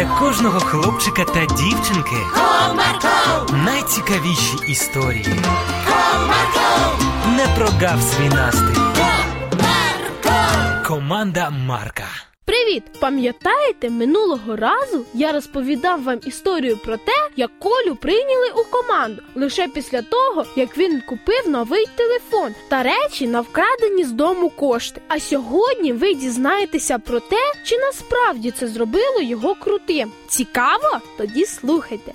для кожного хлопчика та дівчинки Comarco, найцікавіші історії. Comarco, Не прогав свій настрій. Команда Марка. Привіт! Пам'ятаєте, минулого разу я розповідав вам історію про те, як Колю прийняли у команду лише після того, як він купив новий телефон та речі на вкрадені з дому кошти. А сьогодні ви дізнаєтеся про те, чи насправді це зробило його крутим. Цікаво? Тоді слухайте.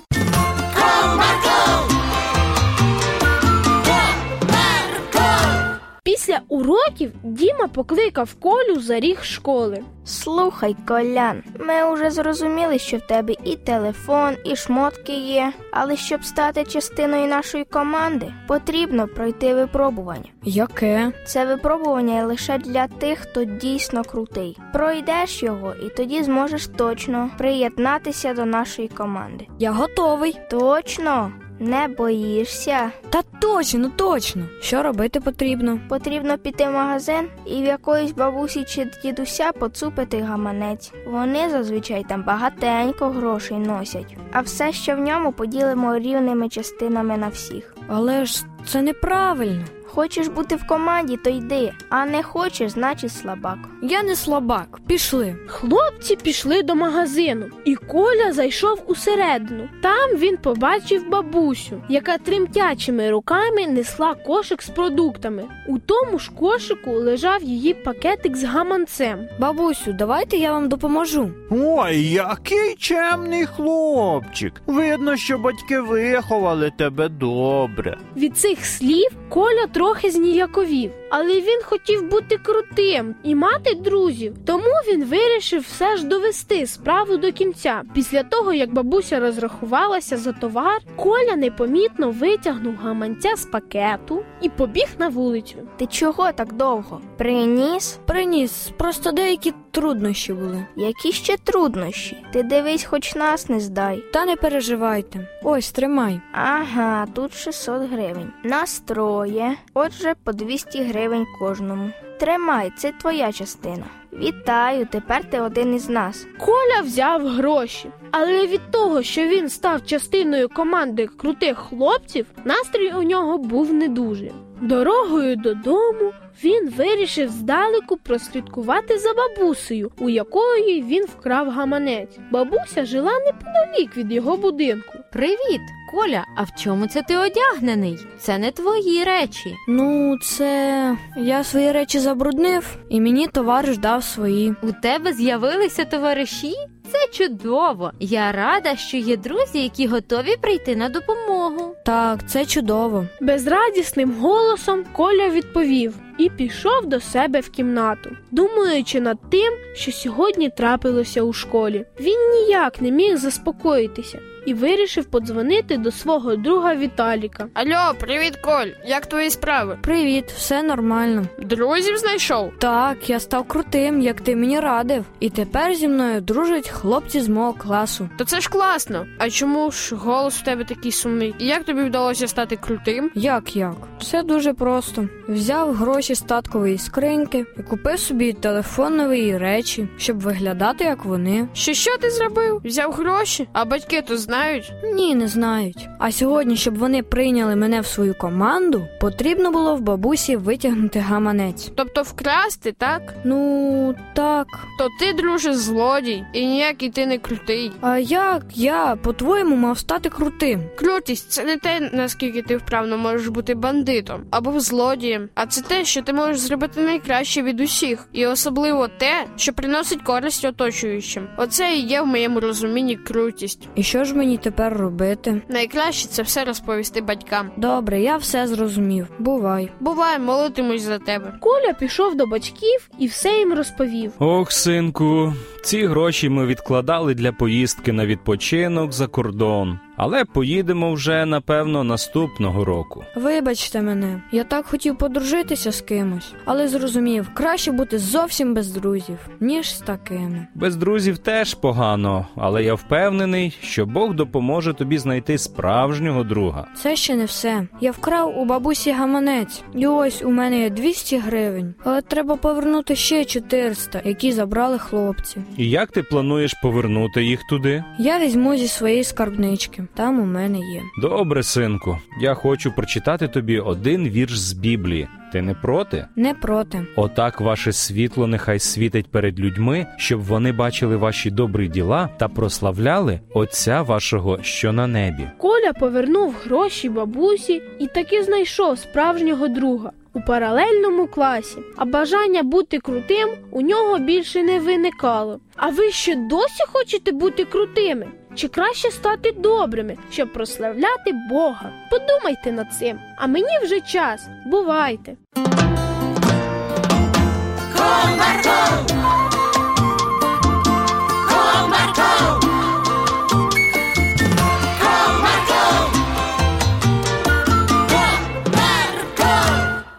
Після уроків Діма покликав Колю за ріг школи. Слухай, Колян, ми вже зрозуміли, що в тебе і телефон, і шмотки є. Але щоб стати частиною нашої команди, потрібно пройти випробування. Яке? Це випробування лише для тих, хто дійсно крутий. Пройдеш його, і тоді зможеш точно приєднатися до нашої команди. Я готовий. Точно, не боїшся. Та точно, ну точно. Що робити потрібно? Потрібно піти в магазин і в якоїсь бабусі чи дідуся поцупити гаманець. Вони зазвичай там багатенько грошей носять, а все, що в ньому, поділимо рівними частинами на всіх. Але ж це неправильно. Хочеш бути в команді, то йди, а не хочеш, значить слабак. Я не слабак. Пішли. Хлопці пішли до магазину, і Коля зайшов усередину. Там він побачив бабусю, яка тремтячими руками несла кошик з продуктами. У тому ж кошику лежав її пакетик з гаманцем. Бабусю, давайте я вам допоможу. Ой, який чемний хлопчик. Видно, що батьки виховали тебе добре. Від цих слів Коля трохи зніяковів, але він хотів бути крутим і мати друзів. Тому він вирішив все ж довести справу до кінця. Після того, як бабуся розрахувалася за товар, Коля непомітно витягнув гаманця з пакету і побіг на вулицю. Ти чого так довго? Приніс? Приніс, просто деякі труднощі були. Які ще труднощі? Ти дивись, хоч нас не здай. Та не переживайте. Ось, тримай. Ага, тут 600 гривень. Настроє. Отже, по 200 гривень кожному. Тримай, це твоя частина. Вітаю, тепер ти один із нас. Коля взяв гроші, але від того, що він став частиною команди крутих хлопців, настрій у нього був не дуже. Дорогою додому він вирішив здалеку прослідкувати за бабусею, у якої він вкрав гаманець. Бабуся жила неподалік від його будинку. Привіт, Коля. А в чому це ти одягнений? Це не твої речі. Ну, це я свої речі забруднив, і мені товариш дав свої. У тебе з'явилися товариші? Це чудово. Я рада, що є друзі, які готові прийти на допомогу. Так, це чудово. Безрадісним голосом Коля відповів і пішов до себе в кімнату, думаючи над тим, що сьогодні трапилося у школі. Він ніяк не міг заспокоїтися і вирішив подзвонити до свого друга Віталіка. Алло, привіт, Коль. Як твої справи? Привіт, все нормально. Друзів знайшов? Так, я став крутим, як ти мені радив. І тепер зі мною дружать хлопці з мого класу. То це ж класно. А чому ж голос у тебе такий сумний? І як тобі вдалося стати крутим? Як як? Все дуже просто. Взяв гроші з таткової скриньки і купив собі телефон нові речі, щоб виглядати як вони. Що що ти зробив? Взяв гроші, а батьки то знають. Ні, не знають. А сьогодні, щоб вони прийняли мене в свою команду, потрібно було в бабусі витягнути гаманець. Тобто вкрасти, так? Ну так. То ти, друже, злодій, і ніякий ти не крутий. А як я, по-твоєму, мав стати крутим? Крутість це не те, наскільки ти вправно можеш бути бандитом або злодієм, а це те, що ти можеш зробити найкраще від усіх, і особливо те, що приносить користь оточуючим. Оце і є в моєму розумінні крутість. І що ж мені тепер робити? Найкраще це все розповісти батькам. Добре, я все зрозумів. Бувай. Буває, молитимусь за тебе. Коля пішов до батьків і все їм розповів. Ох, синку, ці гроші ми відкладали для поїздки на відпочинок за кордон. Але поїдемо вже, напевно, наступного року. Вибачте мене, я так хотів подружитися з кимось, але зрозумів, краще бути зовсім без друзів, ніж з такими. Без друзів теж погано, але я впевнений, що Бог допоможе тобі знайти справжнього друга. Це ще не все. Я вкрав у бабусі гаманець, і ось у мене є 200 гривень, але треба повернути ще 400, які забрали хлопці. І як ти плануєш повернути їх туди? Я візьму зі своєї скарбнички, там у мене є. Добре, синку, я хочу прочитати тобі один вірш з Біблії. Ти не проти? Не проти. Отак ваше світло нехай світить перед людьми, щоб вони бачили ваші добрі діла та прославляли Отця вашого, що на небі. Коля повернув гроші бабусі і таки знайшов справжнього друга у паралельному класі, а бажання бути крутим у нього більше не виникало. А ви ще досі хочете бути крутими? Чи краще стати добрими, щоб прославляти Бога? Подумайте над цим, а мені вже час. Бувайте! Комарко!